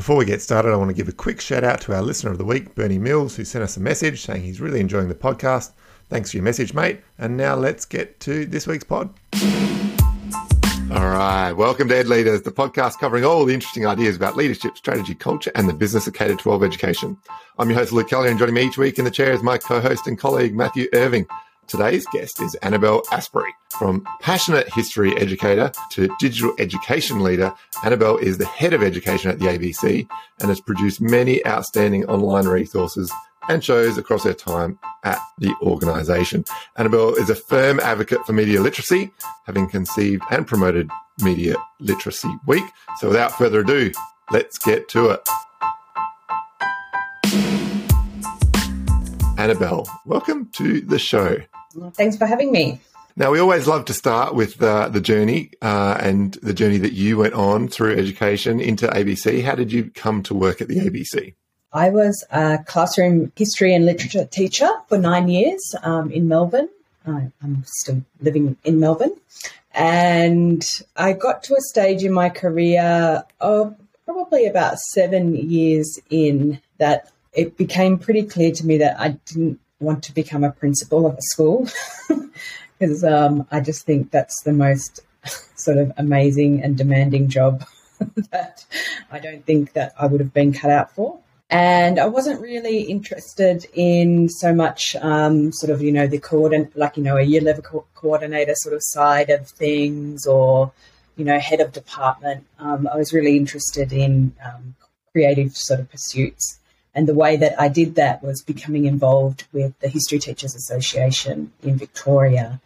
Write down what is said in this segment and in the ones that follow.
Before we get started, I want to give a quick shout out to our listener of the week, Bernie Mills, who sent us a message saying he's really enjoying the podcast. Thanks for your message, mate. And now let's get to this week's pod. All right. Welcome to Ed Leaders, the podcast covering all the interesting ideas about leadership, strategy, culture, and the business of K 12 education. I'm your host, Luke Kelly, and joining me each week in the chair is my co host and colleague, Matthew Irving. Today's guest is Annabelle Asprey. From passionate history educator to digital education leader, Annabelle is the head of education at the ABC and has produced many outstanding online resources and shows across her time at the organisation. Annabelle is a firm advocate for media literacy, having conceived and promoted Media Literacy Week. So without further ado, let's get to it. Annabelle, welcome to the show. Thanks for having me. Now, we always love to start with uh, the journey uh, and the journey that you went on through education into ABC. How did you come to work at the ABC? I was a classroom history and literature teacher for nine years um, in Melbourne. I'm still living in Melbourne. And I got to a stage in my career of probably about seven years in that it became pretty clear to me that I didn't want to become a principal of a school because um, I just think that's the most sort of amazing and demanding job that I don't think that I would have been cut out for. And I wasn't really interested in so much um, sort of, you know, the coordinate, like, you know, a year level co- coordinator sort of side of things or, you know, head of department. Um, I was really interested in um, creative sort of pursuits. And the way that I did that was becoming involved with the History Teachers Association in Victoria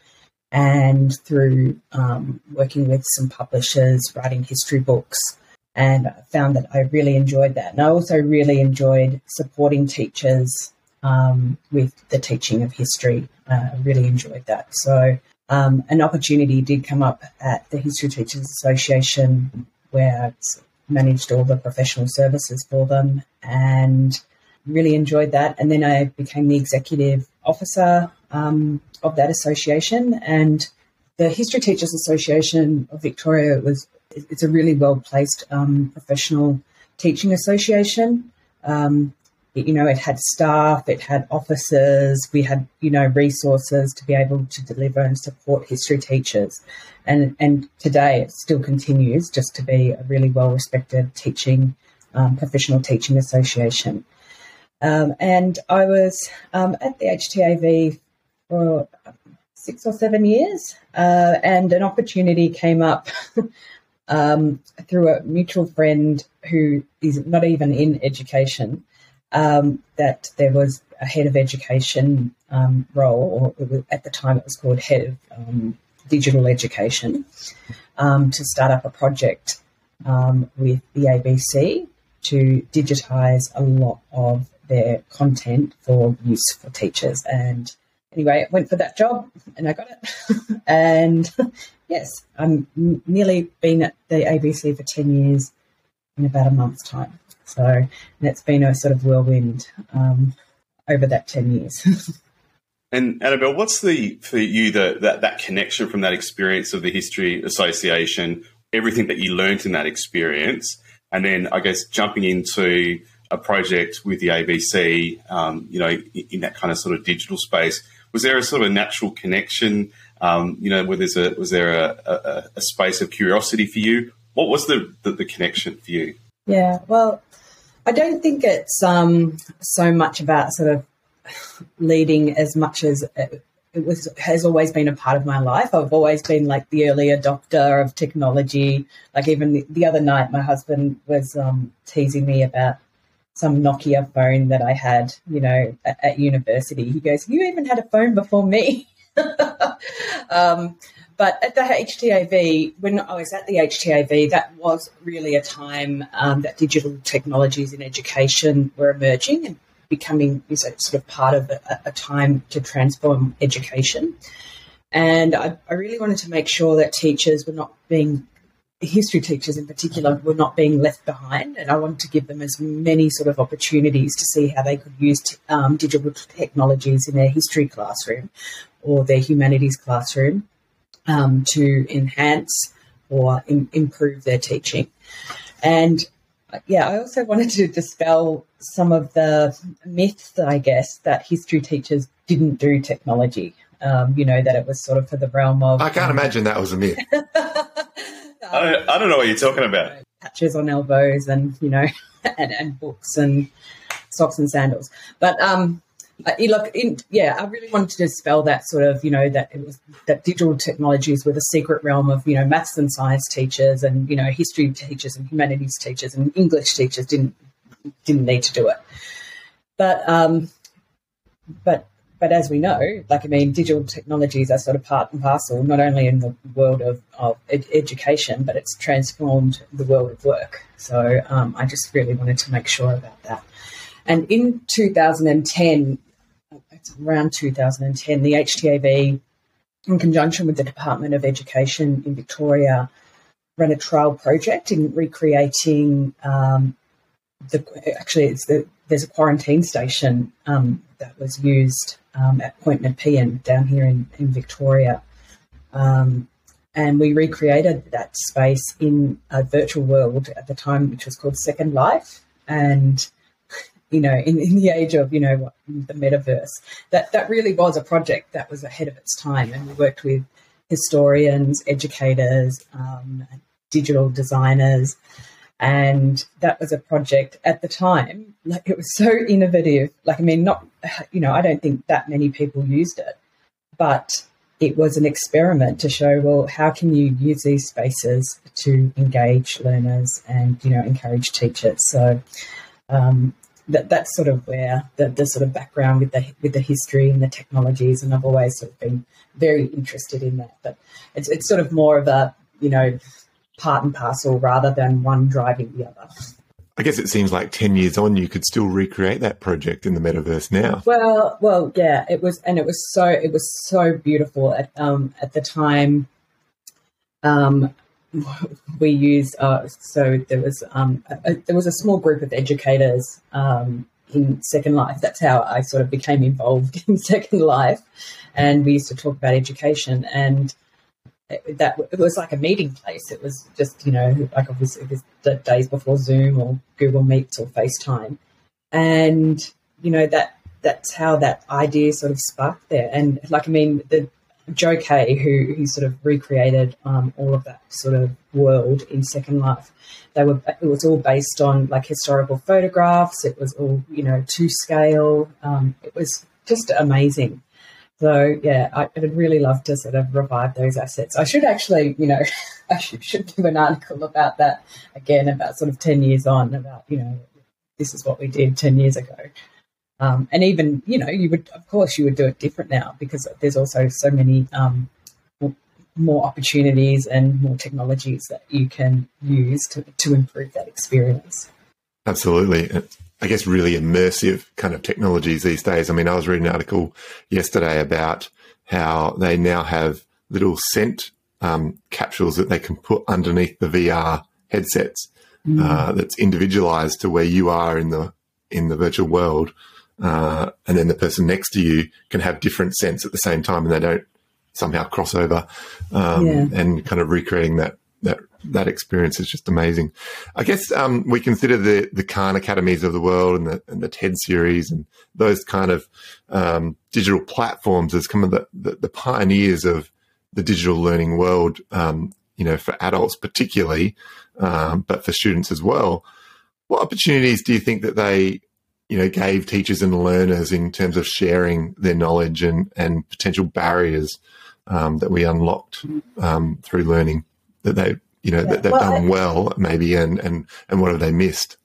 and through um, working with some publishers, writing history books. And I found that I really enjoyed that. And I also really enjoyed supporting teachers um, with the teaching of history. Uh, I really enjoyed that. So um, an opportunity did come up at the History Teachers Association where managed all the professional services for them and really enjoyed that. And then I became the executive officer um, of that association. And the History Teachers Association of Victoria was it's a really well placed um, professional teaching association. Um, you know, it had staff, it had officers, we had you know resources to be able to deliver and support history teachers, and and today it still continues just to be a really well respected teaching um, professional teaching association. Um, and I was um, at the HTAV for six or seven years, uh, and an opportunity came up um, through a mutual friend who is not even in education. Um, that there was a head of education um, role, or was, at the time it was called head of um, digital education, to start up a project with the ABC to digitise a lot of their content for use for teachers. And anyway, I went for that job and I got it. and yes, I'm nearly been at the ABC for 10 years in about a month's time. So it's been a sort of whirlwind um, over that 10 years. and Annabelle, what's the for you the, that that connection from that experience of the History Association, everything that you learned in that experience, and then I guess jumping into a project with the ABC, um, you know, in that kind of sort of digital space. Was there a sort of a natural connection? Um, you know, where there's a was there a, a, a, space of curiosity for you? What was the, the, the connection for you? Yeah, well, I don't think it's um, so much about sort of leading as much as it, was has always been a part of my life. I've always been like the early adopter of technology. Like even the, the other night, my husband was um, teasing me about some Nokia phone that I had, you know, at, at university. He goes, "You even had a phone before me." um, but at the HTAV, when I was at the HTAV, that was really a time um, that digital technologies in education were emerging and becoming sort of part of a, a time to transform education. And I, I, really wanted to make sure that teachers were not being history teachers in particular were not being left behind, and I wanted to give them as many sort of opportunities to see how they could use um, digital technologies in their history classroom or their humanities classroom um, to enhance or Im- improve their teaching. And yeah, I also wanted to dispel some of the myths, I guess, that history teachers didn't do technology. Um, you know, that it was sort of for the realm of. I can't um, imagine that was a myth. I don't, I don't know what you're talking about. Patches on elbows and, you know, and, and books and socks and sandals. But um, uh, look, in, yeah, I really wanted to dispel that sort of, you know, that it was that digital technologies were the secret realm of, you know, maths and science teachers and you know history teachers and humanities teachers and English teachers didn't didn't need to do it. But um, but but as we know, like I mean, digital technologies are sort of part and parcel, not only in the world of, of ed- education, but it's transformed the world of work. So um, I just really wanted to make sure about that. And in 2010, it's around 2010, the HTAV, in conjunction with the Department of Education in Victoria, ran a trial project in recreating um, the. Actually, it's the there's a quarantine station um, that was used um, at Point Nepean down here in, in Victoria. Um, and we recreated that space in a virtual world at the time, which was called Second Life. And you know, in, in the age of, you know, what, the metaverse. That, that really was a project that was ahead of its time. And we worked with historians, educators, um, digital designers. And that was a project at the time, like it was so innovative. Like, I mean, not, you know, I don't think that many people used it, but it was an experiment to show, well, how can you use these spaces to engage learners and, you know, encourage teachers? So, um, that that's sort of where the, the sort of background with the with the history and the technologies, and I've always sort of been very interested in that. But it's it's sort of more of a you know part and parcel rather than one driving the other. I guess it seems like ten years on, you could still recreate that project in the metaverse now. Well, well, yeah, it was, and it was so it was so beautiful at um, at the time. Um, we use uh, so there was um, a, there was a small group of educators um, in Second Life. That's how I sort of became involved in Second Life, and we used to talk about education and. That it was like a meeting place. It was just you know like obviously it was the days before Zoom or Google Meets or FaceTime, and you know that that's how that idea sort of sparked there. And like I mean the Joe Kay, who, who sort of recreated um, all of that sort of world in Second Life. They were it was all based on like historical photographs. It was all you know to scale. Um, it was just amazing. So yeah, I, would really love to sort of revive those assets. I should actually, you know, I should, should give an article about that again, about sort of ten years on, about you know, this is what we did ten years ago. Um, and even, you know, you would, of course, you would do it different now because there's also so many um, more opportunities and more technologies that you can use to, to improve that experience. Absolutely. I guess really immersive kind of technologies these days. I mean, I was reading an article yesterday about how they now have little scent um, capsules that they can put underneath the VR headsets mm. uh, that's individualized to where you are in the in the virtual world uh, and then the person next to you can have different scents at the same time, and they don't somehow cross over. Um, yeah. And kind of recreating that that that experience is just amazing. I guess um, we consider the the Khan Academies of the world and the and the TED series and those kind of um, digital platforms as kind of the, the, the, pioneers of the digital learning world. Um, you know, for adults particularly, um, but for students as well. What opportunities do you think that they you know, gave teachers and learners in terms of sharing their knowledge and, and potential barriers um, that we unlocked um, through learning that they, you know, yeah. that they've well, done well maybe and, and, and what have they missed?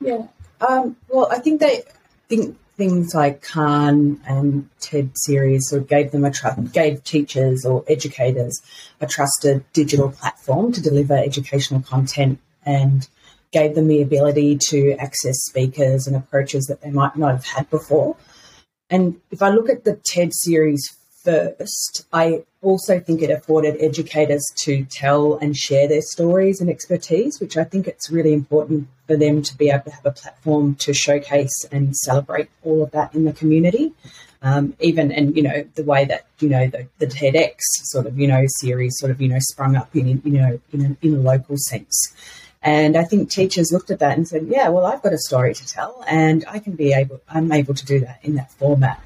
Yeah. Um, well, I think they think things like Khan and TED series sort of gave them a tr- gave teachers or educators a trusted digital platform to deliver educational content and gave them the ability to access speakers and approaches that they might not have had before. And if I look at the TED series first, I also think it afforded educators to tell and share their stories and expertise, which I think it's really important for them to be able to have a platform to showcase and celebrate all of that in the community. Um, even and you know the way that you know the, the TEDx sort of you know series sort of you know sprung up in you know in a, in a local sense And I think teachers looked at that and said, yeah, well, I've got a story to tell and I can be able, I'm able to do that in that format.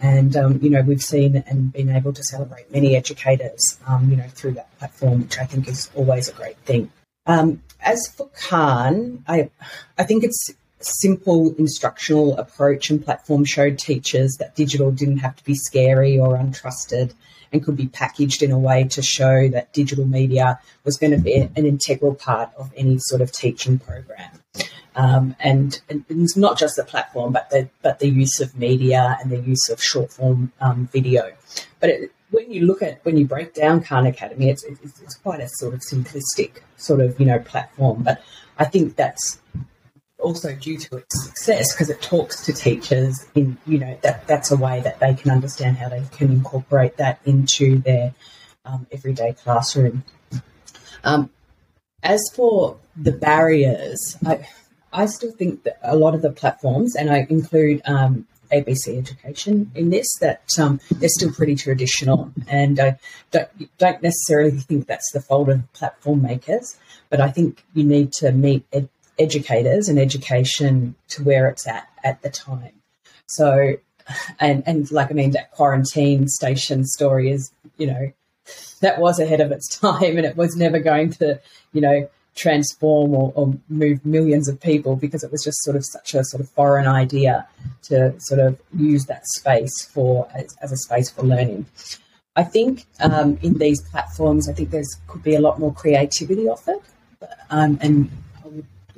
And, um, you know, we've seen and been able to celebrate many educators, um, you know, through that platform, which I think is always a great thing. Um, as for Khan, I, I think it's simple instructional approach and platform showed teachers that digital didn't have to be scary or untrusted and could be packaged in a way to show that digital media was going to be an integral part of any sort of teaching program. Um, and, and, it's not just the platform, but the but the use of media and the use of short form um, video. But it, when you look at when you break down Khan Academy, it's, it's, it's quite a sort of simplistic sort of you know platform. But I think that's also due to its success because it talks to teachers in you know that that's a way that they can understand how they can incorporate that into their um, everyday classroom. Um, as for the barriers, I I still think that a lot of the platforms, and I include um, ABC Education in this, that um, they're still pretty traditional, and I don't, don't necessarily think that's the fault of platform makers, but I think you need to meet ed- educators and education to where it's at at the time. So, and and like I mean, that quarantine station story is, you know, that was ahead of its time, and it was never going to, you know, transform or, or, move millions of people because it was just sort of such a sort of foreign idea to sort of use that space for as, as a space for learning. I think um, in these platforms, I think there's could be a lot more creativity offered, um, and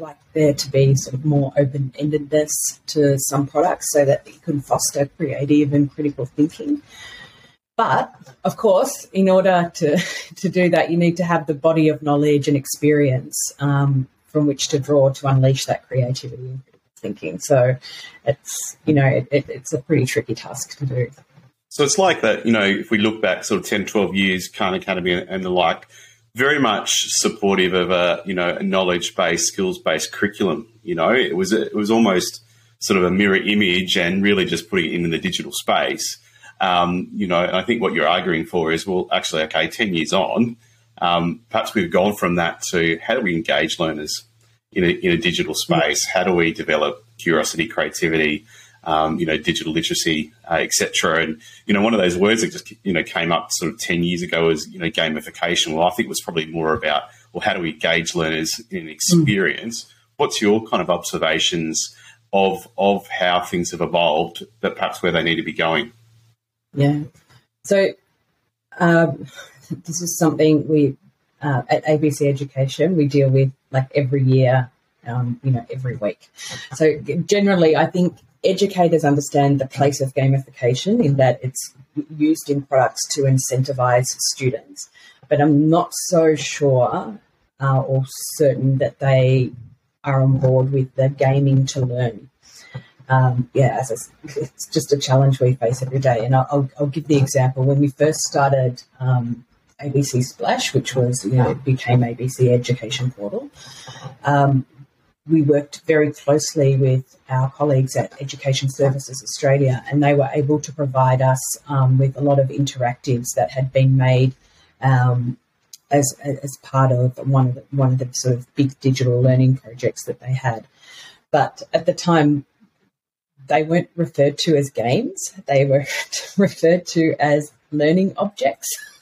like there to be sort of more open endedness to some products so that you can foster creative and critical thinking. But of course, in order to, to do that, you need to have the body of knowledge and experience um, from which to draw to unleash that creativity and thinking. So it's, you know, it, it, it's a pretty tricky task to do. So it's like that, you know, if we look back sort of 10, 12 years, Khan Academy and the like, very much supportive of a you know a knowledge based, skills based curriculum. You know, it was it was almost sort of a mirror image and really just putting it in the digital space. Um, you know, and I think what you're arguing for is well, actually, okay, ten years on, um, perhaps we've gone from that to how do we engage learners in a, in a digital space? How do we develop curiosity, creativity? Um, you know, digital literacy, uh, etc. And you know, one of those words that just you know came up sort of ten years ago was you know gamification. Well, I think it was probably more about well, how do we engage learners in experience? Mm. What's your kind of observations of of how things have evolved, that perhaps where they need to be going? Yeah. So um, this is something we uh, at ABC Education we deal with like every year um, you know, every week. So generally, I think educators understand the place of gamification in that it's used in products to incentivize students. But I'm not so sure uh, or certain that they are on board with the gaming to learn. Um, yeah, it's just a challenge we face every day. And I'll, I'll give the example when we first started um, ABC Splash, which was you know became ABC Education Portal. Um, we worked very closely with our colleagues at Education Services Australia, and they were able to provide us um, with a lot of interactives that had been made um, as as part of one of the, one of the sort of big digital learning projects that they had. But at the time, they weren't referred to as games; they were referred to as learning objects.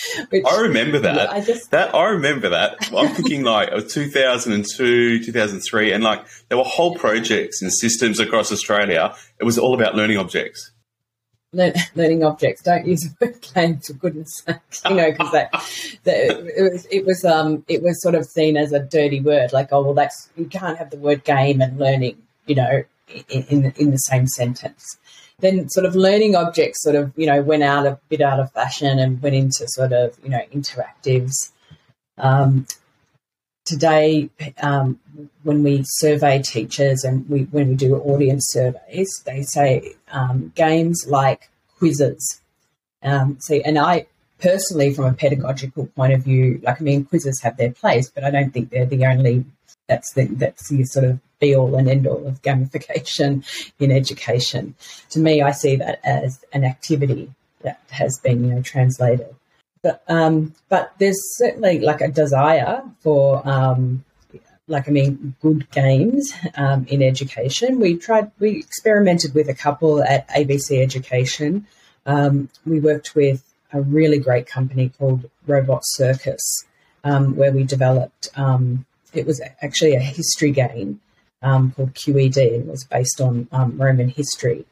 Which, I remember that. I just that I remember that. I'm thinking like 2002, 2003, and like there were whole projects and systems across Australia. It was all about learning objects. learning objects. Don't use the word games for goodness sake. You know, because that, that it was it was um it was sort of seen as a dirty word. Like, oh well, that's you can't have the word game and learning. You know, in in, in the same sentence then sort of learning objects sort of, you know, went out a bit out of fashion and went into sort of, you know, interactives. Um, today, um, when we survey teachers and we, when we do audience surveys, they say um, games like quizzes. Um, see, and I personally, from a pedagogical point of view, like I mean, quizzes have their place, but I don't think they're the only. That's the that's the sort of be all and end all of gamification in education. To me, I see that as an activity that has been, you know, translated. But, um, but there's certainly like a desire for, um, like I mean, good games um, in education. We tried, we experimented with a couple at ABC Education. Um, we worked with a really great company called Robot Circus, um, where we developed. It was actually a history game um, called QED. It was based on um, Roman history,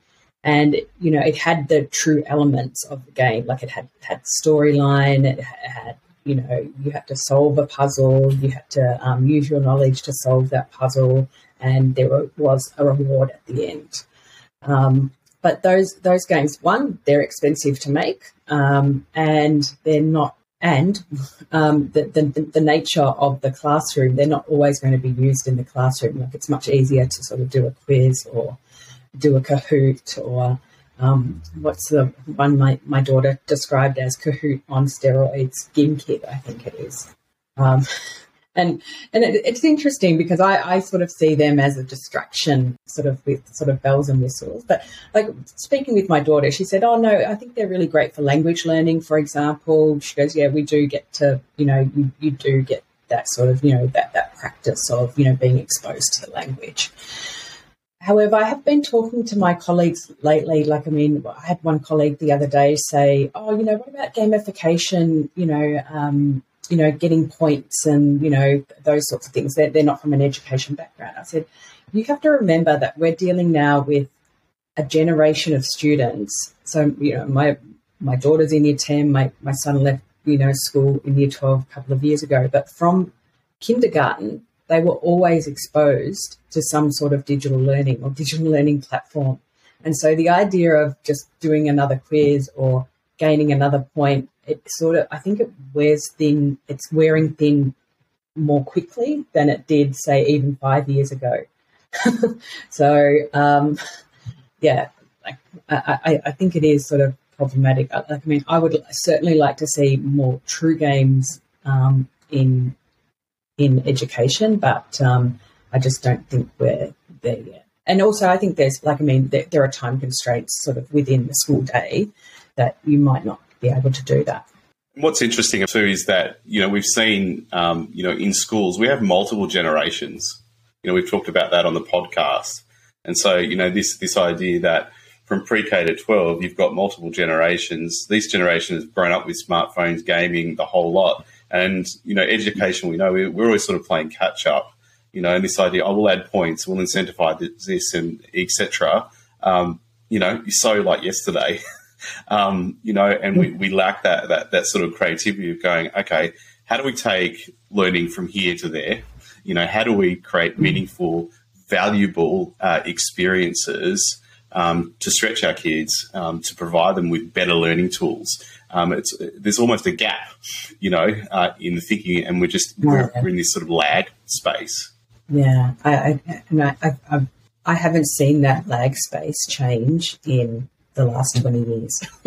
and you know it had the true elements of the game. Like it had had storyline. It had you know you had to solve a puzzle. You had to um, use your knowledge to solve that puzzle, and there was a reward at the end. Um, but those those games, one, they're expensive to make, um, and they're not. And um, the, the, the nature of the classroom, they're not always going to be used in the classroom. Like it's much easier to sort of do a quiz or do a Kahoot or um, what's the one my, my daughter described as Kahoot on steroids, GimKit, I think it is. Um, and and it, it's interesting because I, I sort of see them as a distraction, sort of with sort of bells and whistles. But like speaking with my daughter, she said, "Oh no, I think they're really great for language learning." For example, she goes, "Yeah, we do get to, you know, you, you do get that sort of, you know, that that practice of, you know, being exposed to the language." However, I have been talking to my colleagues lately. Like, I mean, I had one colleague the other day say, "Oh, you know, what about gamification? You know, um, you know, getting points and, you know, those sorts of things. They're, they're not from an education background. I said, you have to remember that we're dealing now with a generation of students. So, you know, my my daughter's in year 10, my, my son left, you know, school in year 12 a couple of years ago. But from kindergarten, they were always exposed to some sort of digital learning or digital learning platform. And so the idea of just doing another quiz or gaining another point it sort of I think it wears thin. It's wearing thin more quickly than it did, say, even five years ago. so um, yeah, like, I, I, think it is sort of problematic. Like, I mean, I would certainly like to see more true games um, in in education, but um, I just don't think we're there yet. And also, I think there's like I mean, there, there are time constraints sort of within the school day that you might not be able to do that. What's interesting too is that you know we've seen um, you know in schools we have multiple generations. You know we've talked about that on the podcast, and so you know this this idea that from pre-K to 12 you've got multiple generations. These generations have grown up with smartphones, gaming, the whole lot, and you know education. We know we're always sort of playing catch up. You know, and this idea, I will add points, we'll incentivize this, and etc. Um, you know, you're so like yesterday. um, you know, and we, we lack that, that that sort of creativity of going, okay, how do we take learning from here to there? You know, how do we create meaningful, valuable uh, experiences um, to stretch our kids, um, to provide them with better learning tools? Um, it's there's almost a gap, you know, uh, in the thinking, and we're just we're, we're, in this sort of lag space. Yeah, I I, I, I, I haven't seen that lag space change in the last 20 years.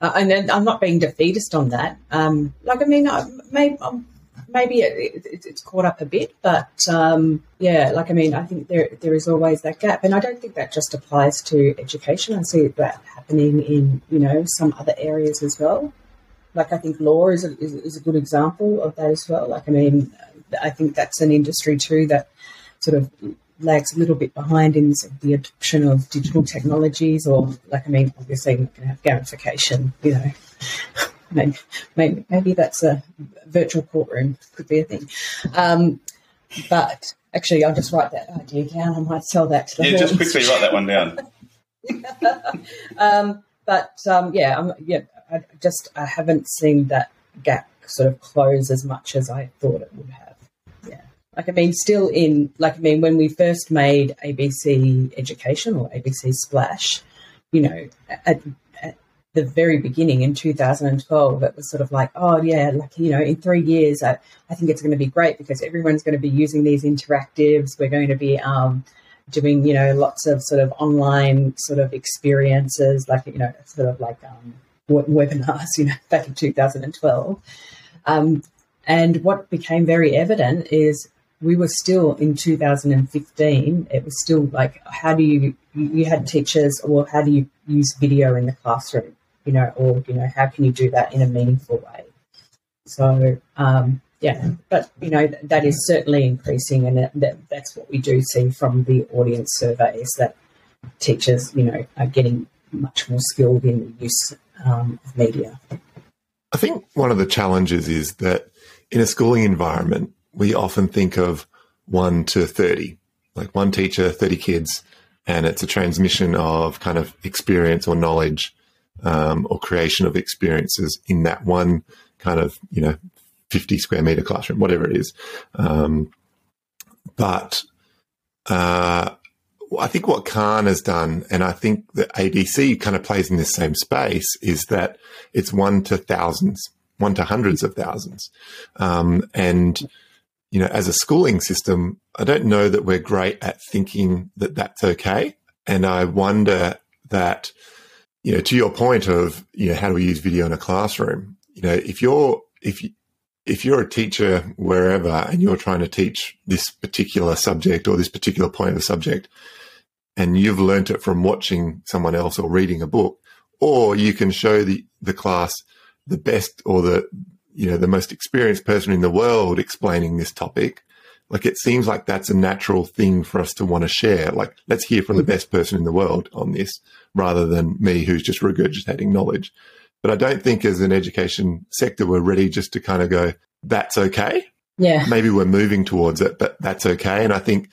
uh, and then I'm not being defeatist on that. Um, like, I mean, I, maybe, um, maybe it, it, it's caught up a bit, but um, yeah, like, I mean, I think there there is always that gap. And I don't think that just applies to education. I see that happening in, you know, some other areas as well. Like, I think law is a, is, is a good example of that as well. Like, I mean, I think that's an industry too that sort of lags a little bit behind in the adoption of digital technologies, or like I mean, obviously we can have gamification. You know, maybe, maybe maybe that's a virtual courtroom could be a thing. Um, but actually, I'll just write that idea down. I might sell that to the. Yeah, just quickly write that one down. um, but um, yeah, I'm, yeah, I just I haven't seen that gap sort of close as much as I thought it would have. Like, I mean, still in, like, I mean, when we first made ABC Education or ABC Splash, you know, at, at the very beginning in 2012, it was sort of like, oh, yeah, like, you know, in three years, I, I think it's going to be great because everyone's going to be using these interactives. We're going to be, um, doing, you know, lots of sort of online sort of experiences, like, you know, sort of like um, webinars, you know, back in 2012. Um, and what became very evident is we were still in 2015. It was still like, how do you, you had teachers, or how do you use video in the classroom? you know, or, you know, how can you do that in a meaningful way? So, um, yeah, but, you know, that is certainly increasing. And that, that's what we do see from the audience surveys that teachers, you know, are getting much more skilled in the use um, of media. I think one of the challenges is that in a schooling environment, we often think of one to 30, like one teacher, 30 kids, and it's a transmission of kind of experience or knowledge um, or creation of experiences in that one kind of, you know, 50 square meter classroom, whatever it is. Um, but uh, I think what Khan has done, and I think that ABC kind of plays in this same space, is that it's one to thousands, one to hundreds of thousands. Um, and, you know, as a schooling system, I don't know that we're great at thinking that that's okay. And I wonder that, you know, to your point of, you know, how do we use video in a classroom? You know, if you're, if you, if you're a teacher wherever and you're trying to teach this particular subject or this particular point of the subject, and you've learnt it from watching someone else or reading a book, or you can show the, the class the best or the, you know, the most experienced person in the world explaining this topic. Like it seems like that's a natural thing for us to want to share. Like let's hear from the mm-hmm. best person in the world on this rather than me who's just regurgitating knowledge. But I don't think as an education sector, we're ready just to kind of go, that's okay. Yeah. Maybe we're moving towards it, but that's okay. And I think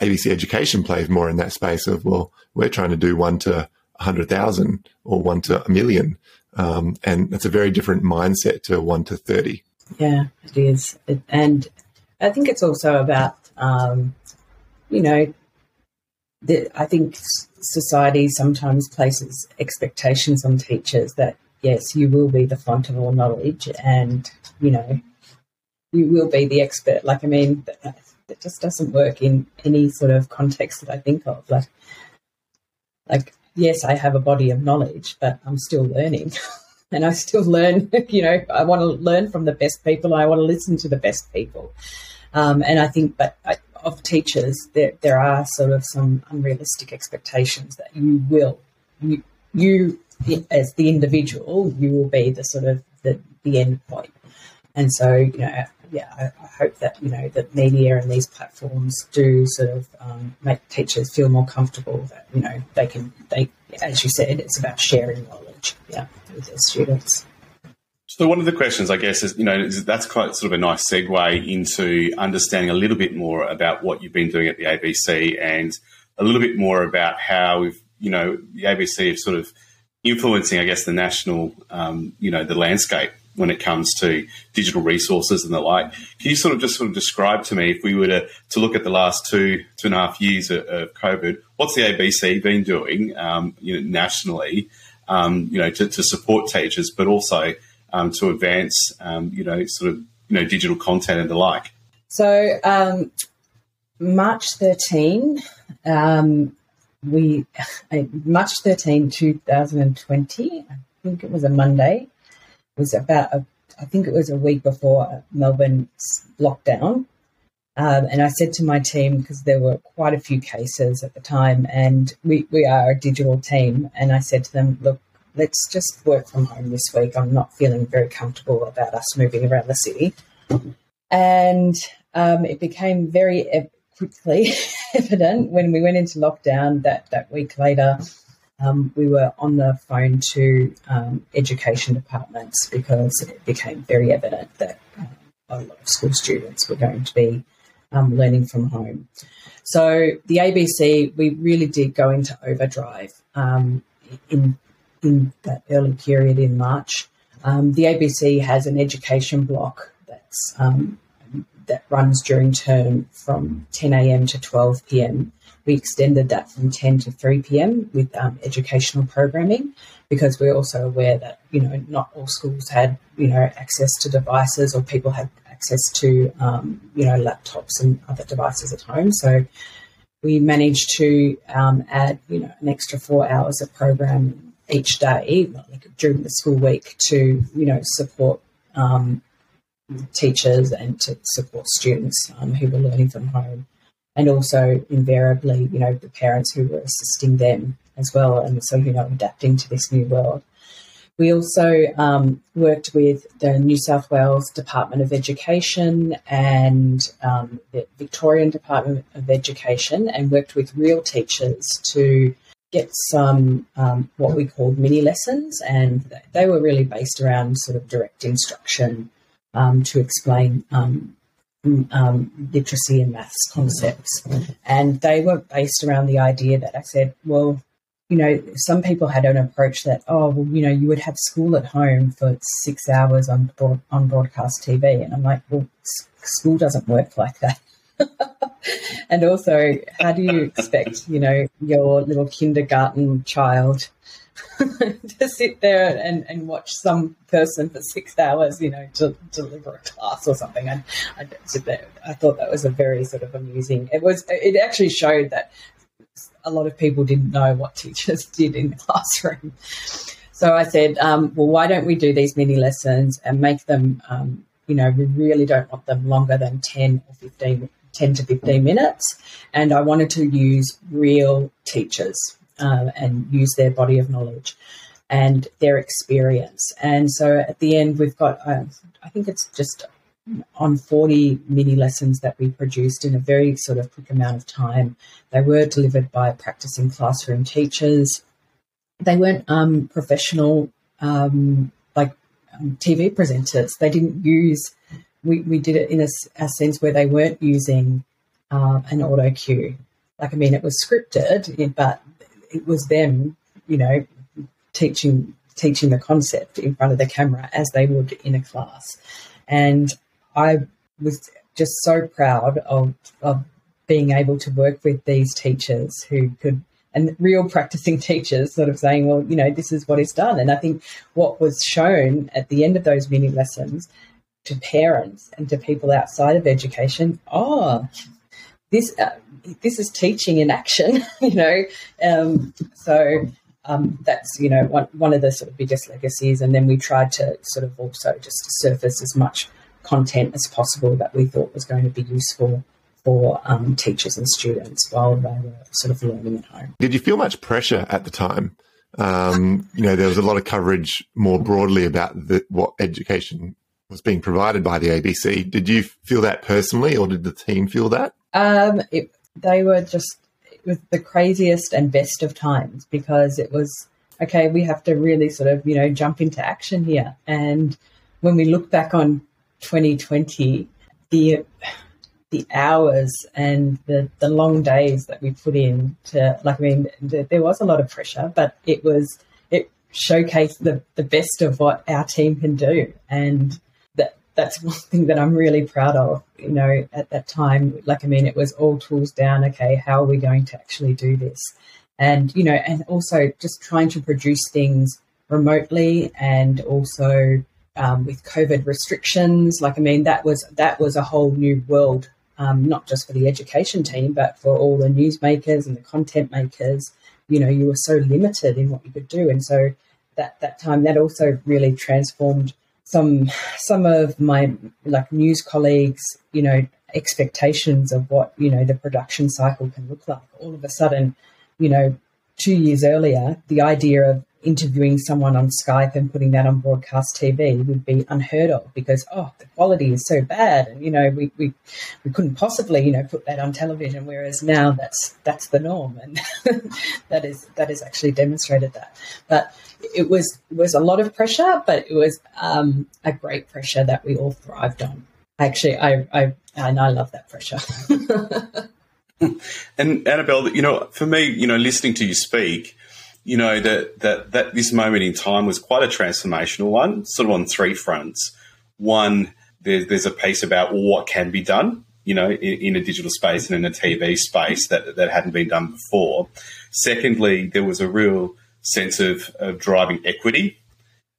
ABC Education plays more in that space of, well, we're trying to do one to 100,000 or one to a million. Um, and it's a very different mindset to one to 30. Yeah, it is. It, and I think it's also about, um, you know, the, I think society sometimes places expectations on teachers that, yes, you will be the font of all knowledge and, you know, you will be the expert. Like, I mean, it just doesn't work in any sort of context that I think of. Like, like yes, I have a body of knowledge, but I'm still learning. and I still learn, you know, I want to learn from the best people. I want to listen to the best people. Um, and I think, but I, of teachers, there, there are sort of some unrealistic expectations that you will, you, you as the individual, you will be the sort of the, the end point. And so, you know, yeah, I, I, hope that you know that media and these platforms do sort of um, make teachers feel more comfortable that you know they can they, as you said, it's about sharing knowledge, yeah, with their students. So one of the questions, I guess, is you know that's quite sort of a nice segue into understanding a little bit more about what you've been doing at the ABC and a little bit more about how we've you know the ABC is sort of influencing, I guess, the national um, you know the landscape when it comes to digital resources and the like. Can you sort of just sort of describe to me if we were to, to look at the last two two and a half years of, of COVID, what's the ABC been doing, um, you know, nationally, um, you know, to, to, support teachers, but also um, to advance, um, you know, sort of you know digital content and the like. So um, March thirteen. Um, we March 13, 2020, I think it was a Monday, was about a, I think it was a week before Melbourne's lockdown. Um, and I said to my team, because there were quite a few cases at the time, and we, we are a digital team, and I said to them, look, let's just work from home this week. I'm not feeling very comfortable about us moving around the city. And um, it became very quickly evident when we went into lockdown that that week later um, we were on the phone to um, education departments because it became very evident that uh, a lot of school students were going to be um, learning from home. So the ABC, we really did go into overdrive um, in in that early period in March. Um, the ABC has an education block that's um, that runs during term from 10 a.m. to 12 p.m. We extended that from 10 to 3 p.m. with um, educational programming because we're also aware that, you know, not all schools had, you know, access to devices or people had access to, um, you know, laptops and other devices at home. So we managed to um, add, you know, an extra four hours of program each day like during the school week to, you know, support um, teachers and to support students um, who were learning from home and also invariably, you know, the parents who were assisting them as well, and so you know, adapting to this new world. We also um, worked with the New South Wales Department of Education and um, the Victorian Department of Education and worked with real teachers to get some um, what we called mini lessons, and they were really based around sort of direct instruction um, to explain um, literacy and maths concepts. And they were based around the idea that I said, well, you know, some people had an approach that, oh, well, you know, you would have school at home for six hours on broad, on broadcast TV, and I'm like, well, school doesn't work like that. and also, how do you expect, you know, your little kindergarten child to sit there and, and watch some person for six hours, you know, to deliver a class or something. I, I, I thought that was a very sort of amusing. It was. It actually showed that a lot of people didn't know what teachers did in the classroom. So I said, um, well, why don't we do these mini lessons and make them, um, you know, we really don't want them longer than 10 or 15, 10 to 15 minutes. And I wanted to use real teachers uh, and use their body of knowledge and their experience. And so at the end, we've got, uh, I think it's just on 40 mini lessons that we produced in a very sort of quick amount of time. They were delivered by practicing classroom teachers. They weren't um, professional, um, like um, TV presenters. They didn't use, we, we did it in a, a sense where they weren't using uh, an auto cue. Like, I mean, it was scripted, but it was them, you know, teaching teaching the concept in front of the camera as they would in a class. And I was just so proud of, of being able to work with these teachers who could and real practicing teachers sort of saying, well, you know, this is what is done. And I think what was shown at the end of those mini lessons to parents and to people outside of education, oh, this uh, this is teaching in action, you know. Um, so um, that's you know one one of the sort of biggest legacies. And then we tried to sort of also just surface as much content as possible that we thought was going to be useful for um, teachers and students while they were sort of learning at home. Did you feel much pressure at the time? Um, you know, there was a lot of coverage more broadly about the, what education was being provided by the ABC. Did you feel that personally, or did the team feel that? Um, it, they were just the craziest and best of times because it was okay. We have to really sort of you know jump into action here. And when we look back on 2020, the the hours and the, the long days that we put in to like I mean there was a lot of pressure, but it was it showcased the, the best of what our team can do. And that's one thing that I'm really proud of. You know, at that time, like I mean, it was all tools down. Okay, how are we going to actually do this? And you know, and also just trying to produce things remotely, and also um, with COVID restrictions. Like I mean, that was that was a whole new world, um, not just for the education team, but for all the newsmakers and the content makers. You know, you were so limited in what you could do, and so that that time that also really transformed some some of my like news colleagues, you know, expectations of what you know the production cycle can look like. All of a sudden, you know, two years earlier, the idea of interviewing someone on Skype and putting that on broadcast TV would be unheard of because oh the quality is so bad. And you know we, we, we couldn't possibly you know put that on television whereas now that's that's the norm. And that is that is actually demonstrated that. But it was it was a lot of pressure but it was um, a great pressure that we all thrived on. Actually I I and I love that pressure. And Annabelle you know for me you know listening to you speak you know that that that this moment in time was quite a transformational one, sort of on three fronts. One, there's there's a piece about what can be done, you know, in, in, a digital space and in a TV space that that hadn't been done before. Secondly, there was a real sense of, of driving equity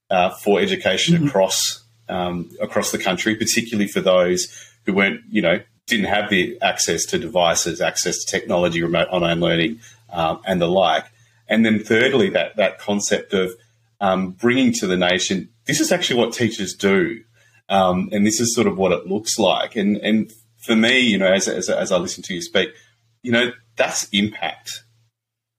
uh, for education mm-hmm. across um, across the country, particularly for those who weren't, you know, didn't have the access to devices, access to technology, remote online learning, um, and the like. And then thirdly, that that concept of um, bringing to the nation this is actually what teachers do, um, and this is sort of what it looks like. And and for me, you know, as, as, as I listen to you speak, you know, that's impact.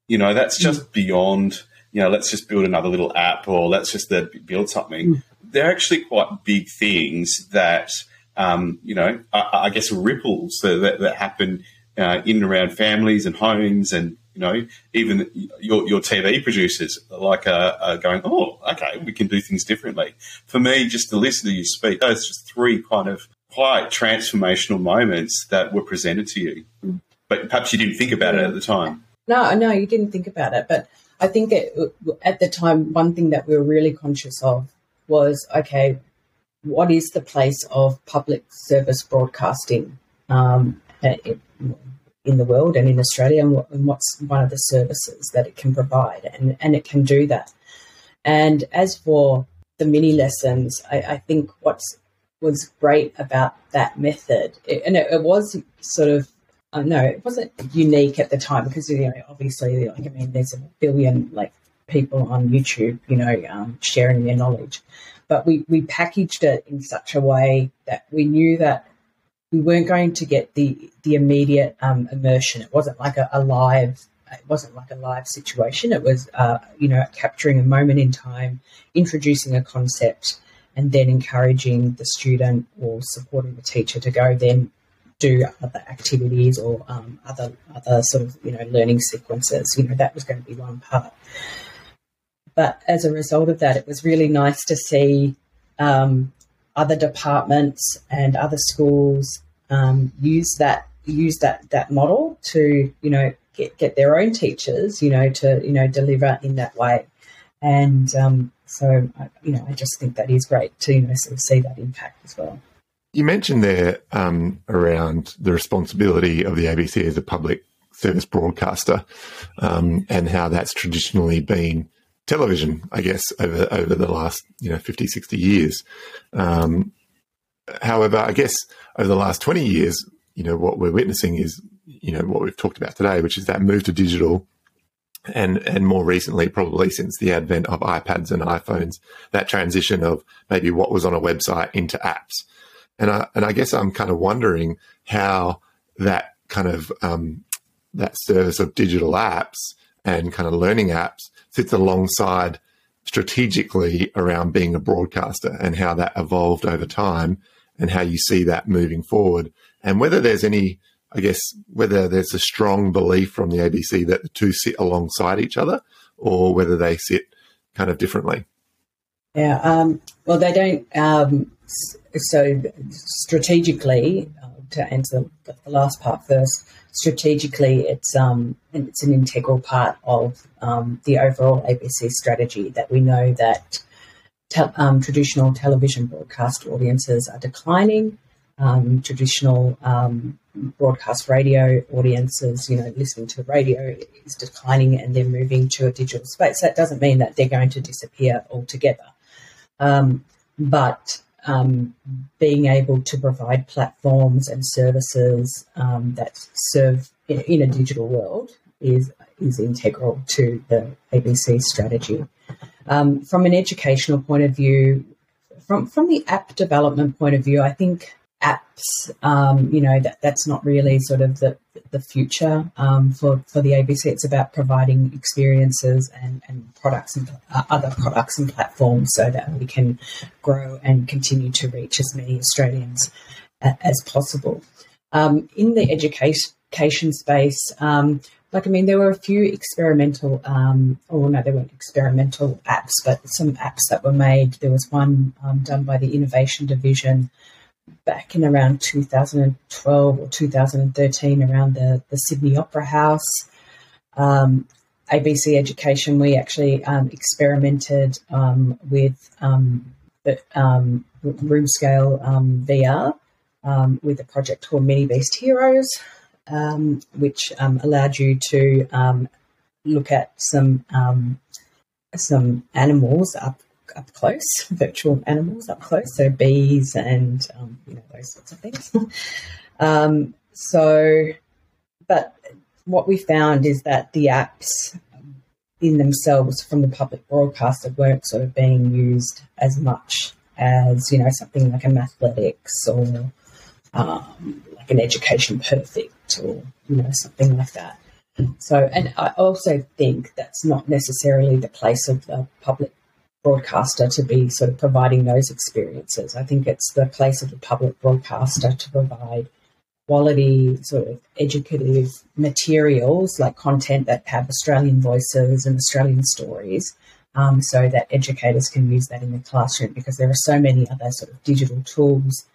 You know, that's just mm. beyond you know, let's just build another little app or let's just uh, build something. Mm. They're actually quite big things that, um, you know, I, I, guess ripples that, that happen uh, in and around families and homes and you know, even your, your TV producers like are, are, going, oh, okay, we can do things differently. For me, just to listen to you speak, those just three kind of quite transformational moments that were presented to you. But perhaps you didn't think about it at the time. No, no, you didn't think about it. But I think it, at the time, one thing that we were really conscious of was okay, what is the place of public service broadcasting um, in the world and in Australia, and, what, and, what's one of the services that it can provide, and, and it can do that. And as for the mini lessons, I, I think what's was great about that method, it, and it, it was sort of no, it wasn't unique at the time because you know obviously like I mean there's a billion like people on YouTube you know um, sharing their knowledge, but we we packaged it in such a way that we knew that we weren't going to get the the immediate um, immersion. It wasn't like a, a, live. It wasn't like a live situation. It was uh, you know capturing a moment in time, introducing a concept, and then encouraging the student or supporting the teacher to go then do other activities or um, other other sort of you know learning sequences. You know that was going to be one part. But as a result of that, it was really nice to see um, other departments and other schools um, use that use that that model to you know get get their own teachers you know to you know deliver in that way. And um, so you know I just think that is great to you know sort of see that impact as well. You mentioned there um, around the responsibility of the ABC as a public service broadcaster um, and how that's traditionally been television, I guess, over over the last you know 50, 60 years. Um, however, I guess over the last 20 years, you know, what we're witnessing is, you know, what we've talked about today, which is that move to digital and and more recently, probably since the advent of iPads and iPhones, that transition of maybe what was on a website into apps. And I, and I guess I'm kind of wondering how that kind of um, that service of digital apps and kind of learning apps sits alongside strategically around being a broadcaster and how that evolved over time and how you see that moving forward and whether there's any I guess whether there's a strong belief from the ABC that the two sit alongside each other or whether they sit kind of differently. Yeah, um, well, they don't. Um, so strategically, uh, to answer the, the, last part first, strategically, it's um, it's an integral part of um, the overall ABC strategy. That we know that te- um, traditional television broadcast audiences are declining. Um, traditional um, broadcast radio audiences, you know, listening to radio is declining, and they're moving to a digital space. That doesn't mean that they're going to disappear altogether. Um, but um, being able to provide platforms and services um, that serve in, in, a digital world is is integral to the ABC strategy. Um, from an educational point of view, from from the app development point of view, I think apps, um, you know, that that's not really sort of the the future um, for for the ABC. It's about providing experiences and, and products and uh, other products and platforms so that we can grow and continue to reach as many Australians a, as possible. Um, in the education space, um, like I mean, there were a few experimental, um, or no, they weren't experimental apps, but some apps that were made. There was one um, done by the Innovation Division back in around 2012 or 2013 around the, the Sydney Opera House. Um, ABC Education, we actually um, experimented um, with um, um, room scale um, VR with a project called Mini Beast Heroes, which allowed you to look at some some animals up up close, virtual animals up close, so bees and um, you know those sorts of things. um, so, but what we found is that the apps in themselves from the public broadcaster weren't sort of being used as much as you know something like a Mathletics or um, like an Education Perfect or you know something like that. So, and I also think that's not necessarily the place of the public broadcaster to be sort of providing those experiences. I think it's the place of the public broadcaster to provide quality sort of educative materials like content that have Australian voices and Australian stories um, so that educators can use that in the classroom because there are so many other sort of digital tools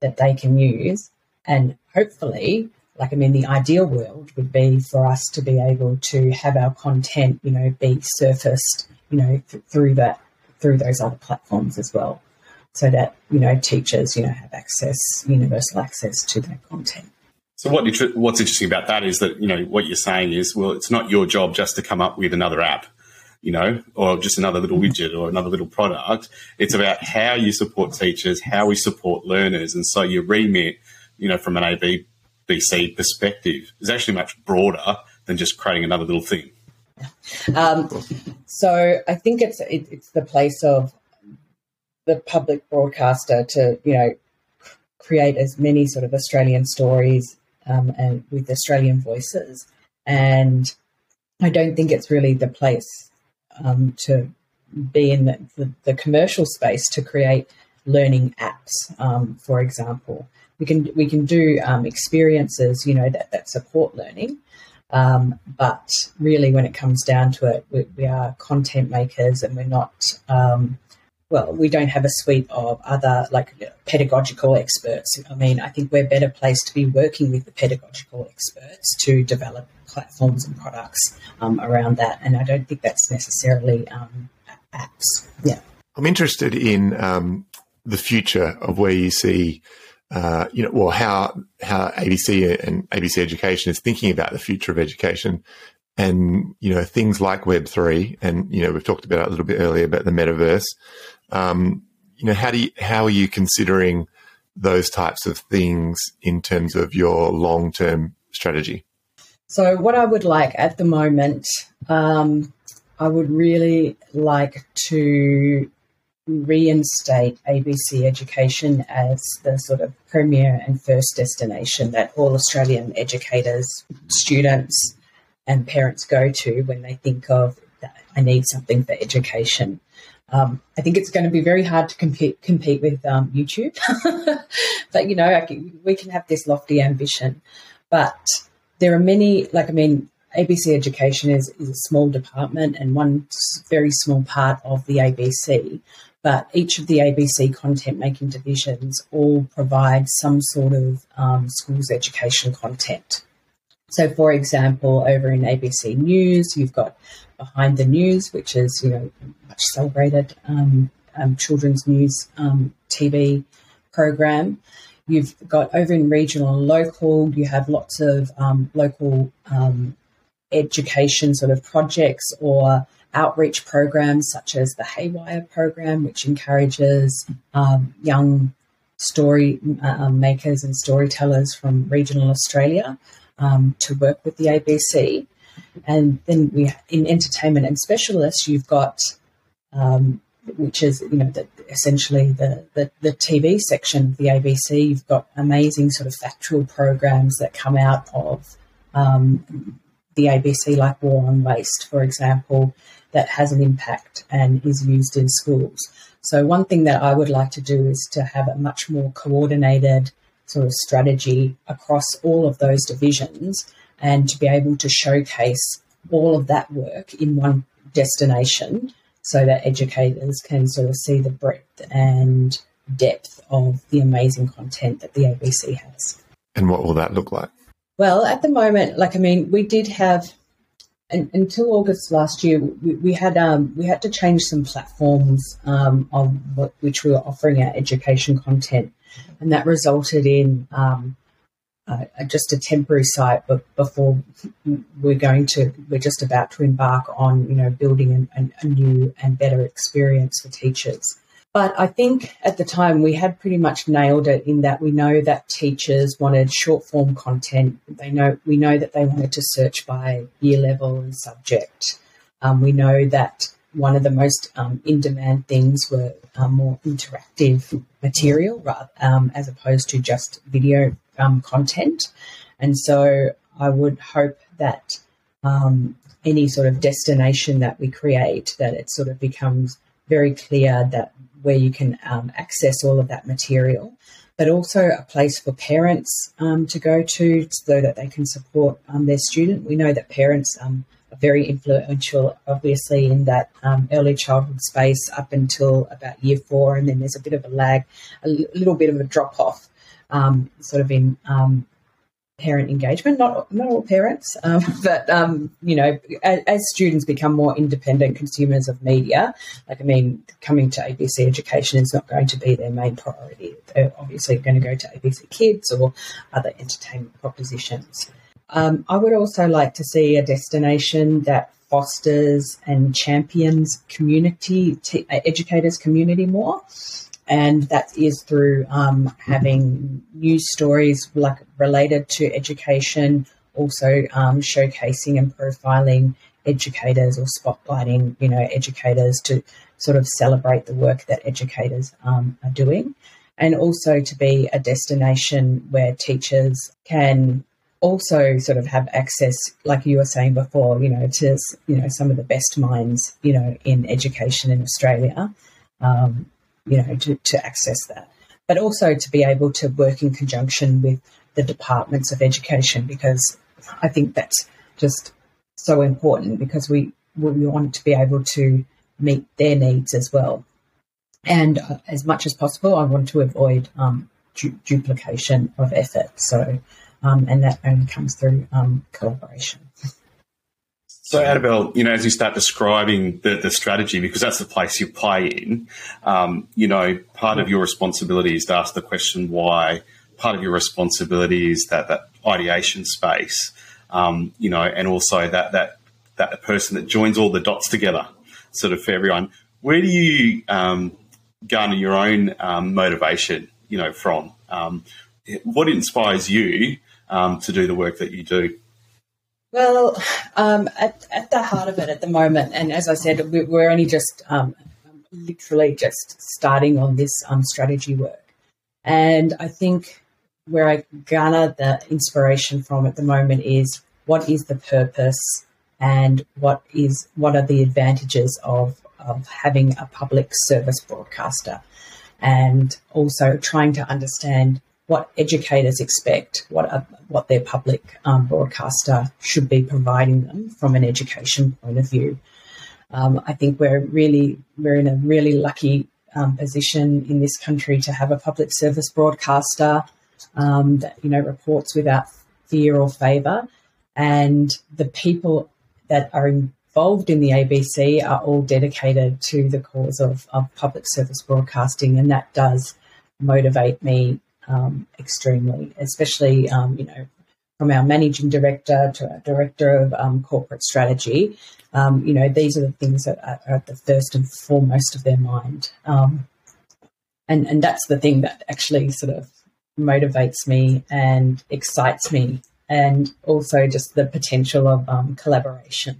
that they can use. And hopefully, like I mean, the ideal world would be for us to be able to have our content, you know, be surfaced, you know, th- through that through those other platforms as well, so that you know teachers, you know, have access, universal access to that content. So what what's interesting about that is that you know what you're saying is well, it's not your job just to come up with another app you know, or just another little mm-hmm. widget or another little product. It's about how you support teachers, how we support learners. And so your remit, you know, from an ABBC perspective is actually much broader than just creating another little thing. Um, so I think it's it, it's the place of the public broadcaster to you know create as many sort of Australian stories um, and with Australian voices, and I don't think it's really the place um, to be in the, the, the, commercial space to create learning apps, um, for example. We can we can do um, experiences, you know, that, that support learning. Um, but really, when it comes down to it, we, we are content makers, and we're not. Um, well, we don't have a suite of other like pedagogical experts. I mean, I think we're better placed to be working with the pedagogical experts to develop platforms and products um, around that. And I don't think that's necessarily um, apps. Yeah. I'm interested in um, the future of where you see, uh, you know, well, how how ABC and ABC Education is thinking about the future of education, and you know, things like Web three, and you know, we've talked about it a little bit earlier about the metaverse. Um, you know, how do you, how are you considering those types of things in terms of your long term strategy? So, what I would like at the moment, um, I would really like to reinstate ABC education as the sort of premier and first destination that all Australian educators, students, and parents go to when they think of I need something for education. Um, I think it's going to be very hard to compete compete with um, YouTube, but you know can, we can have this lofty ambition. But there are many, like, I mean, ABC Education is, is a small department and one very small part of the ABC, but each of the ABC content making divisions all provide some sort of um, schools education content. So, for example, over in ABC News, you've got Behind the News, which is you know much celebrated um, um, children's news um, TV program. You've got over in regional and local, you have lots of um, local um, education sort of projects or outreach programs, such as the Heywire program, which encourages um, young story uh, makers and storytellers from regional Australia um, to work with the ABC. And then we, in entertainment and specialists, you've got um, which is you know the, essentially the, the, the TV section of the ABC. You've got amazing sort of factual programs that come out of um, the ABC, like War on Waste, for example, that has an impact and is used in schools. So one thing that I would like to do is to have a much more coordinated sort of strategy across all of those divisions and to be able to showcase all of that work in one destination so that educators can sort of see the breadth and depth of the amazing content that the ABC has. And what will that look like? Well, at the moment, like I mean, we did have until August last year, we, we had um, we had to change some platforms um, on what, which we were offering our education content, and that resulted in um, uh, just a temporary site, but before we're going to, we're just about to embark on, you know, building a, a new and better experience for teachers. But I think at the time we had pretty much nailed it in that we know that teachers wanted short form content. They know we know that they wanted to search by year level and subject. Um, we know that one of the most um, in demand things were um, more interactive material rather, um, as opposed to just video um, content. And so I would hope that um, any sort of destination that we create, that it sort of becomes very clear that where you can um, access all of that material, but also a place for parents um, to go to so that they can support um, their student. We know that parents um, are very influential, obviously, in that um, early childhood space up until about year four, and then there's a bit of a lag, a little bit of a drop off, um, sort of in parent engagement. Not not all parents, um, but um, you know, as, as, students become more independent consumers of media, like I mean, coming to ABC Education is not going to be their main priority. They're obviously going to go to ABC Kids or other entertainment propositions. Um, I would also like to see a destination that fosters and champions community t- educators community more and that is through um, having news stories like related to education, also um, showcasing and profiling educators or spotlighting, you know, educators to sort of celebrate the work that educators um, are doing, and also to be a destination where teachers can also sort of have access, like you were saying before, you know, to you know some of the best minds, you know, in education in Australia. Um, you know, to, to access that. But also to be able to work in conjunction with the departments of education because I think that's just so important because we we want to be able to meet their needs as well. And uh, as much as possible, I want to avoid um, du- duplication of effort. So, um, and that only comes through um, collaboration. So, Annabelle, you know, as you start describing the, the strategy, because that's the place you play in, um, you know, part of your responsibility is to ask the question why. Part of your responsibility is that that ideation space, um, you know, and also that that that person that joins all the dots together, sort of for everyone. Where do you um, garner your own um, motivation, you know, from? Um, what inspires you um, to do the work that you do? Well, um, at, at, the heart of it at the moment, and as I said, we're only just um, literally just starting on this um, strategy work. And I think where I garner the inspiration from at the moment is what is the purpose and what is what are the advantages of, of having a public service broadcaster and also trying to understand what educators expect, what a, what their public um, broadcaster should be providing them from an education point of view. Um, I think we're really we're in a really lucky um, position in this country to have a public service broadcaster um, that you know reports without fear or favour, and the people that are involved in the ABC are all dedicated to the cause of, of public service broadcasting, and that does motivate me um, extremely, especially, um, you know, from our managing director to our director of um, corporate strategy. Um, you know, these are the things that are, at the first and foremost of their mind. Um, and, and that's the thing that actually sort of motivates me and excites me, and also just the potential of um, collaboration.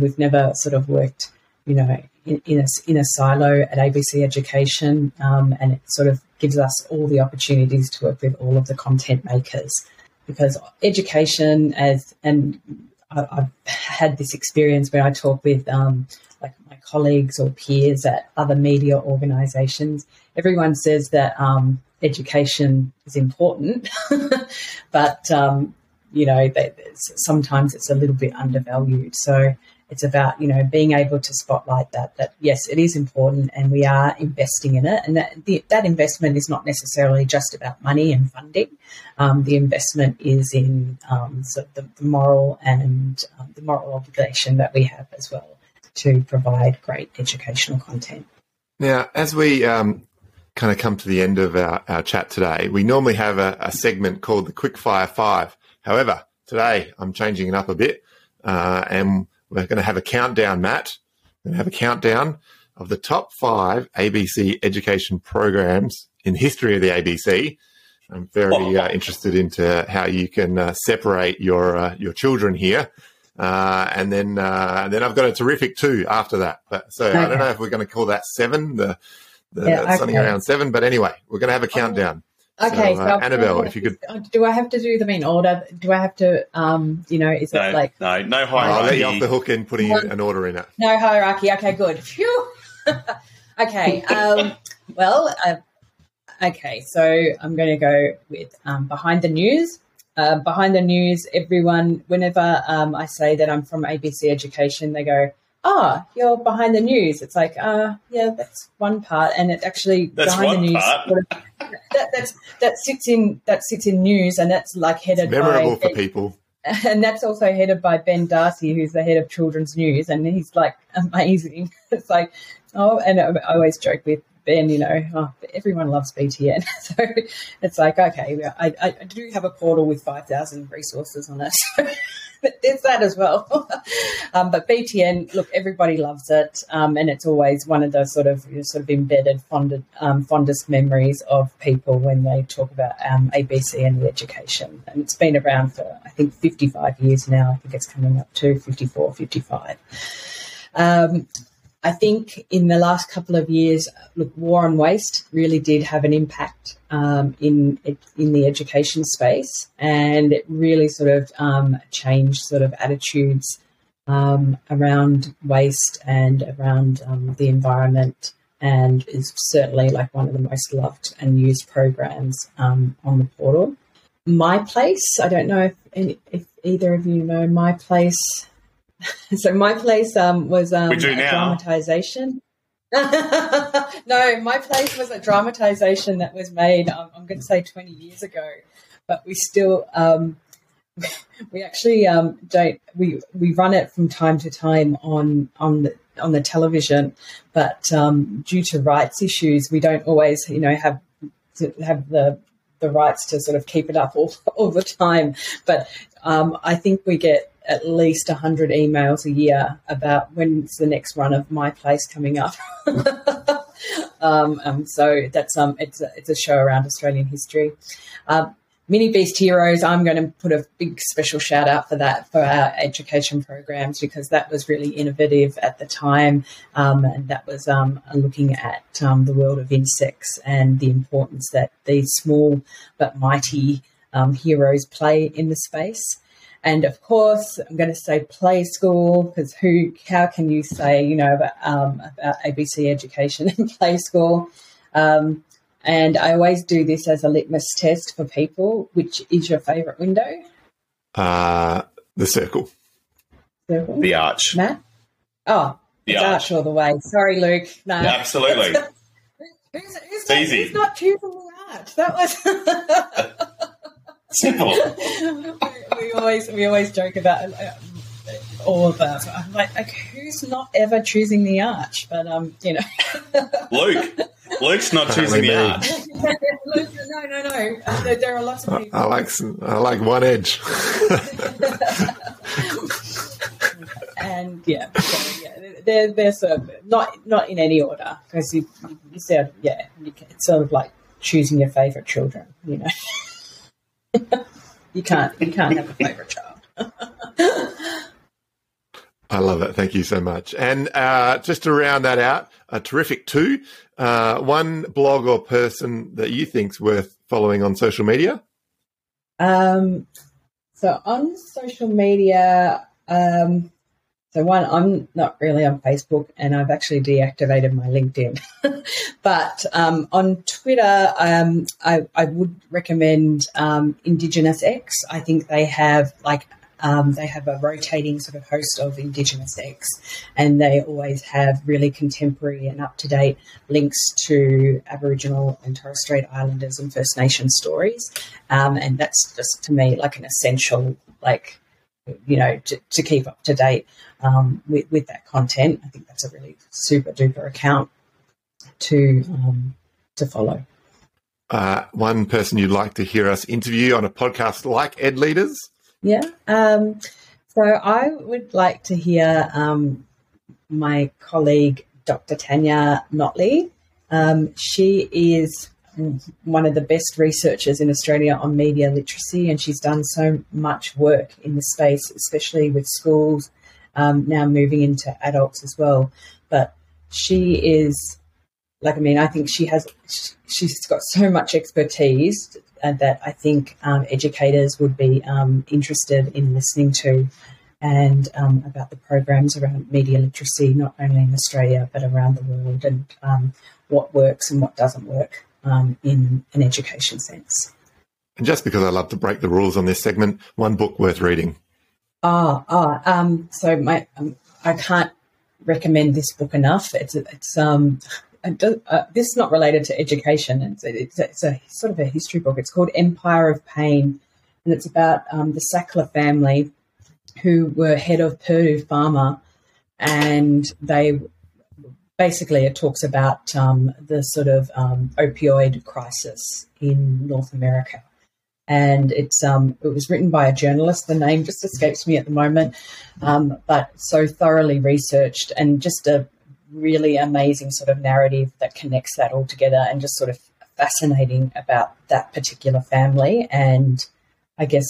we've never sort of worked, you know, in, in, a, in a silo at ABC Education, and it sort of gives us all the opportunities to work with all of the content makers because education as and I, have had this experience where I talk with um, like my colleagues or peers at other media organisations. Everyone says that um, education is important, but um, you know they, sometimes it's a little bit undervalued. So it's about, you know, being able to spotlight that, that yes, it is important and we are investing in it. And that, the, that investment is not necessarily just about money and funding. Um, the investment is in um, sort of the, the, moral and um, the moral obligation that we have as well to provide great educational content. Now, as we um, kind of come to the end of our, our chat today, we normally have a, a segment called the Quickfire Five. However, today I'm changing it up a bit. Uh, and we're going to have a countdown, Matt. We're going to have a countdown of the top five ABC education programs in history of the ABC. I'm very uh, interested into how you can uh, separate your uh, your children here, uh, and then uh, then I've got a terrific two after that. But so okay. I don't know if we're going to call that seven, the, the yeah, something around seven. But anyway, we're going to have a countdown. Okay, so, uh, Annabelle, if you could. Do I have to do them in order? Do I have to, um, you know, is no, it like. No, no hierarchy. I'll let you off the hook in putting an order in it. No hierarchy. Okay, good. Phew. okay. Um, well, uh, okay, so I'm going to go with um, Behind the News. Uh, behind the News, everyone, whenever um, I say that I'm from ABC Education, they go, oh, you're behind the news. It's like, uh, yeah, that's one part, and it actually that's behind the news. Sort of, that, that's that sits in that sits in news, and that's like headed it's memorable by, for people. And that's also headed by Ben Darcy, who's the head of children's news, and he's like amazing. It's like, oh, and I always joke with Ben, you know, oh, everyone loves BTN. so it's like, okay, I, I, do have a portal with 5,000 resources on it. there's that as well. um, but BTN, look, everybody loves it, um, and it's always one of those sort of you know, sort of embedded, fonded, um, fondest memories of people when they talk about um, ABC and the education. And it's been around for I think 55 years now. I think it's coming up to 54, 55. I think in the last couple of years, look, war on waste really did have an impact um, in in the education space, and it really sort of um, changed sort of attitudes um, around waste and around um, the environment, and is certainly like one of the most loved and used programs um, on the portal. My place, I don't know if, any, if either of you know my place. so my place um, was um, do now. dramatization. no, my place was a dramatization that was made. Um, I'm going to say 20 years ago, but we still um, we actually um, don't we we run it from time to time on on the on the television, but um, due to rights issues, we don't always you know have have the the rights to sort of keep it up all, all the time. But um, I think we get at least 100 emails a year about when's the next run of My Place coming up. um, um, so that's um, it's a, it's a show around Australian history. Um, Mini Beast Heroes, I'm going to put a big special shout out for that for our education programs because that was really innovative at the time. Um, and that was um, looking at um, the world of insects and the importance that these small but mighty um, heroes play in the space. And of course, I'm going to say play school because who, how can you say, you know, about, um, about ABC education and play school? Um, and I always do this as a litmus test for people. Which is your favourite window? Uh, the circle. Circle. The arch. Matt? Oh, the arch. arch all the way. Sorry, Luke. No. Yeah, absolutely. who's, who's, not, who's not choosing the arch? That was. Simple. We always we always joke about uh, all of that. I'm like, like, who's not ever choosing the arch? But um, you know, Luke. Luke's not choosing the arch. Luke, no, no, no. Uh, there, there, are lots of people. I like I like one edge. and yeah, so, yeah, they're they're sort of not not in any order because you, you said yeah, you can, it's sort of like choosing your favorite children, you know. You can't you can't have a favorite child. I love it. Thank you so much. And uh, just to round that out, a terrific two. Uh, one blog or person that you think's worth following on social media. Um, so on social media, um, so one, I'm not really on Facebook, and I've actually deactivated my LinkedIn. but um, on Twitter, um, I, I, would recommend um, Indigenous X. I think they have like um, they have a rotating sort of host of Indigenous X, and they always have really contemporary and up to date links to Aboriginal and Torres Strait Islanders and First Nation stories. Um, and that's just to me like an essential like you know, to, to keep up to date um, with, with that content. I think that's a really super duper account to um, to follow. Uh, one person you'd like to hear us interview on a podcast like Ed Leaders? Yeah. Um, so I would like to hear um, my colleague, Dr. Tanya Notley. Um, she is one of the best researchers in Australia on media literacy, and she's done so much work in the space, especially with schools, um, now moving into adults as well. But she is like I mean, I think she has she's got so much expertise that I think um, educators would be um, interested in listening to, and um, about the programs around media literacy, not only in Australia but around the world, and um, what works and what doesn't work um, in an education sense. And just because I love to break the rules on this segment, one book worth reading. Ah, ah. Um, so my, um, I can't recommend this book enough. It's it's um, uh, this is not related to education. It's it's, it's a, sort of a history book. It's called Empire of Pain, and it's about um, the Sackler family, who were head of Purdue Pharma, and they basically it talks about um, the sort of um, opioid crisis in North America and it's um, it was written by a journalist. The name just escapes me at the moment, um, but so thoroughly researched and just a really amazing sort of narrative that connects that all together and just sort of fascinating about that particular family and I guess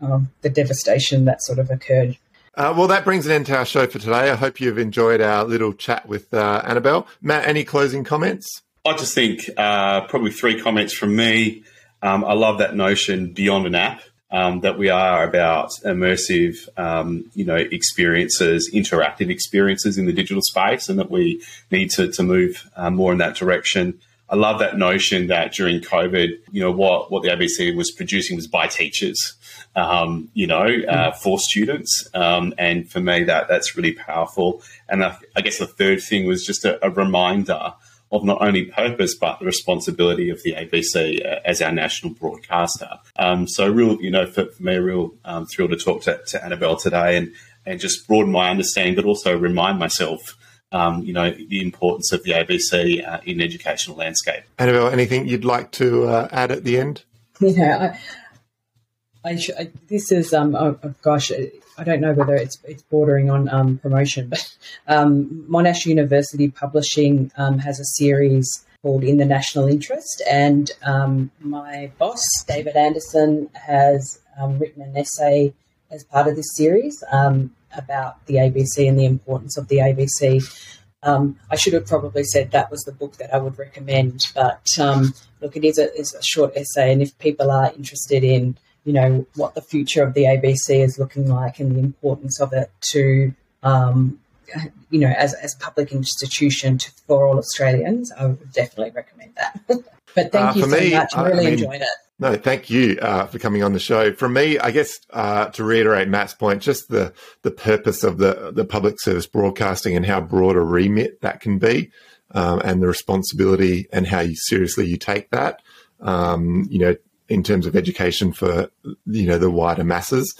um, the devastation that sort of occurred. Uh, well, that brings an end to our show for today. I hope you've enjoyed our little chat with uh, Annabelle. Matt, any closing comments? I just think uh, probably three comments from me. Um, I love that notion beyond an app. Um, that we are about immersive, um, you know, experiences, interactive experiences in the digital space, and that we need to, to move uh, more in that direction. I love that notion that during COVID, you know, what, what the ABC was producing was by teachers, um, you know, uh, for students. Um, and for me, that that's really powerful. And I, I guess the third thing was just a, a reminder of not only purpose but the responsibility of the ABC uh, as our national broadcaster. Um, so, real, you know, for, for me, a real um, thrill to talk to, to, Annabelle today and and just broaden my understanding, but also remind myself. Um, you know the importance of the ABC uh, in educational landscape. Annabelle, anything you'd like to uh, add at the end? Yeah, I, sh- I this is um, oh, oh gosh, I don't know whether it's it's bordering on um, promotion, but um, Monash University Publishing um, has a series called In the National Interest, and um, my boss David Anderson has um, written an essay as part of this series um, about the ABC and the importance of the ABC. I should have probably said that was the book that I would recommend, but look, it is a, is a short essay, and if people are interested in you know, what the future of the ABC is looking like and the importance of it to, um, you know, as, as public institution to, for all Australians, I would definitely recommend that. but thank uh, you so me, much. I really I mean, enjoyed it. No, thank you uh, for coming on the show. From me, I guess uh, to reiterate Matt's point, just the the purpose of the the public service broadcasting and how broad a remit that can be, um, and the responsibility and how you, seriously you take that. Um, you know, in terms of education for you know the wider masses.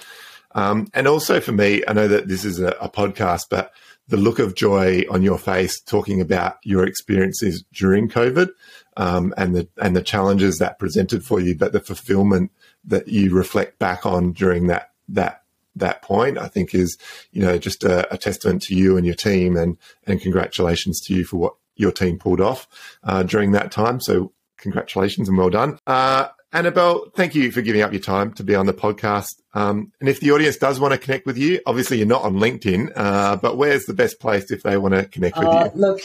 Um, and also for me, I know that this is a, a, podcast, but the look of joy on your face talking about your experiences during COVID um, and the and the challenges that presented for you, but the fulfillment that you reflect back on during that that that point, I think is you know just a, a testament to you and your team, and and congratulations to you for what your team pulled off uh, during that time. So congratulations and well done. Uh, Annabelle, thank you for giving up your time to be on the podcast. Um, and if the audience does want to connect with you, obviously you're not on LinkedIn, uh, but where's the best place if they want to connect with uh, you? Look,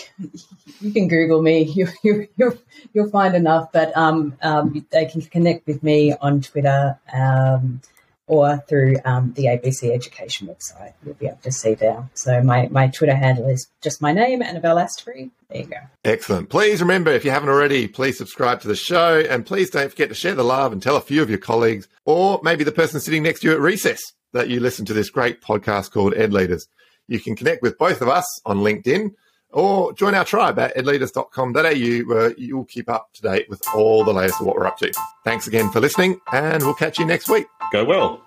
you can Google me. You, you, you, will find enough, but um, um, they can connect with me on Twitter. Or through um, the ABC Education website. You'll be able to see there. So my, my Twitter handle is just my name, Annabelle Astbury. There you go. Excellent. Please remember, if you haven't already, please subscribe to the show and please don't forget to share the love and tell a few of your colleagues or maybe the person sitting next to you at recess that you listen to this great podcast called Ed Leaders. You can connect with both of us on LinkedIn or join our tribe at edleaders.com.au where you'll keep up to date with all the latest of what we're up to. Thanks again for listening, and we'll catch you next week. Go well.